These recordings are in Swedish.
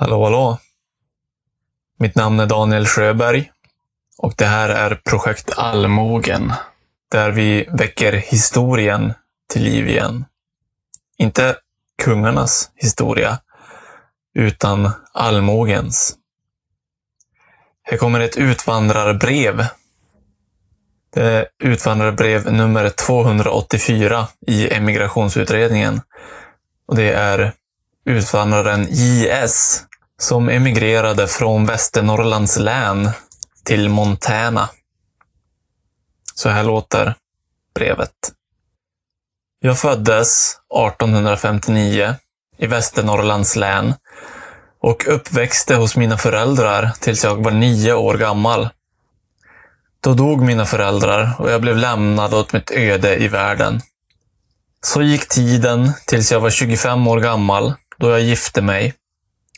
Hallå, hallå. Mitt namn är Daniel Sjöberg och det här är projekt Allmogen. Där vi väcker historien till liv igen. Inte kungarnas historia, utan allmogens. Här kommer ett utvandrarbrev. Det är utvandrarbrev nummer 284 i emigrationsutredningen. Och det är utvandraren J.S som emigrerade från Västernorrlands län till Montana. Så här låter brevet. Jag föddes 1859 i Västernorrlands län och uppväxte hos mina föräldrar tills jag var nio år gammal. Då dog mina föräldrar och jag blev lämnad åt mitt öde i världen. Så gick tiden tills jag var 25 år gammal, då jag gifte mig.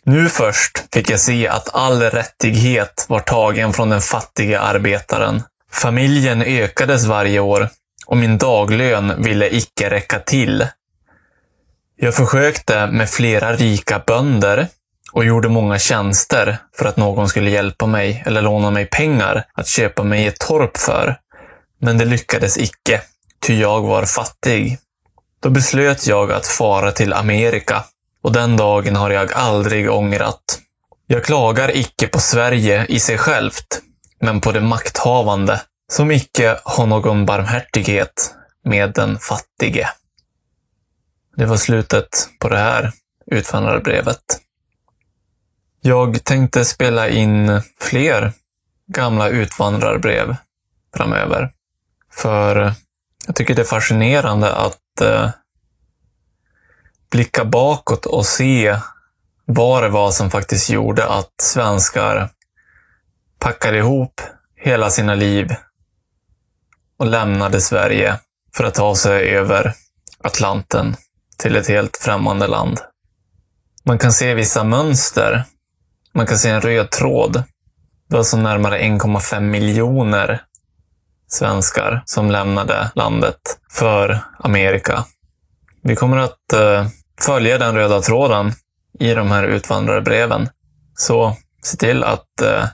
Nu först fick jag se att all rättighet var tagen från den fattiga arbetaren. Familjen ökades varje år och min daglön ville icke räcka till. Jag försökte med flera rika bönder och gjorde många tjänster för att någon skulle hjälpa mig eller låna mig pengar att köpa mig ett torp för. Men det lyckades icke, ty jag var fattig. Då beslöt jag att fara till Amerika och den dagen har jag aldrig ångrat. Jag klagar icke på Sverige i sig självt, men på det makthavande som icke har någon barmhärtighet med den fattige. Det var slutet på det här utvandrarbrevet. Jag tänkte spela in fler gamla utvandrarbrev framöver. För jag tycker det är fascinerande att eh, blicka bakåt och se vad det var som faktiskt gjorde att svenskar packade ihop hela sina liv och lämnade Sverige för att ta sig över Atlanten till ett helt främmande land. Man kan se vissa mönster. Man kan se en röd tråd. Det var så närmare 1,5 miljoner svenskar som lämnade landet för Amerika. Vi kommer att eh, följa den röda tråden i de här utvandrarbreven. Så se till att eh,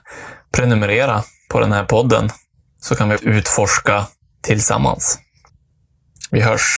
prenumerera på den här podden så kan vi utforska tillsammans. Vi hörs!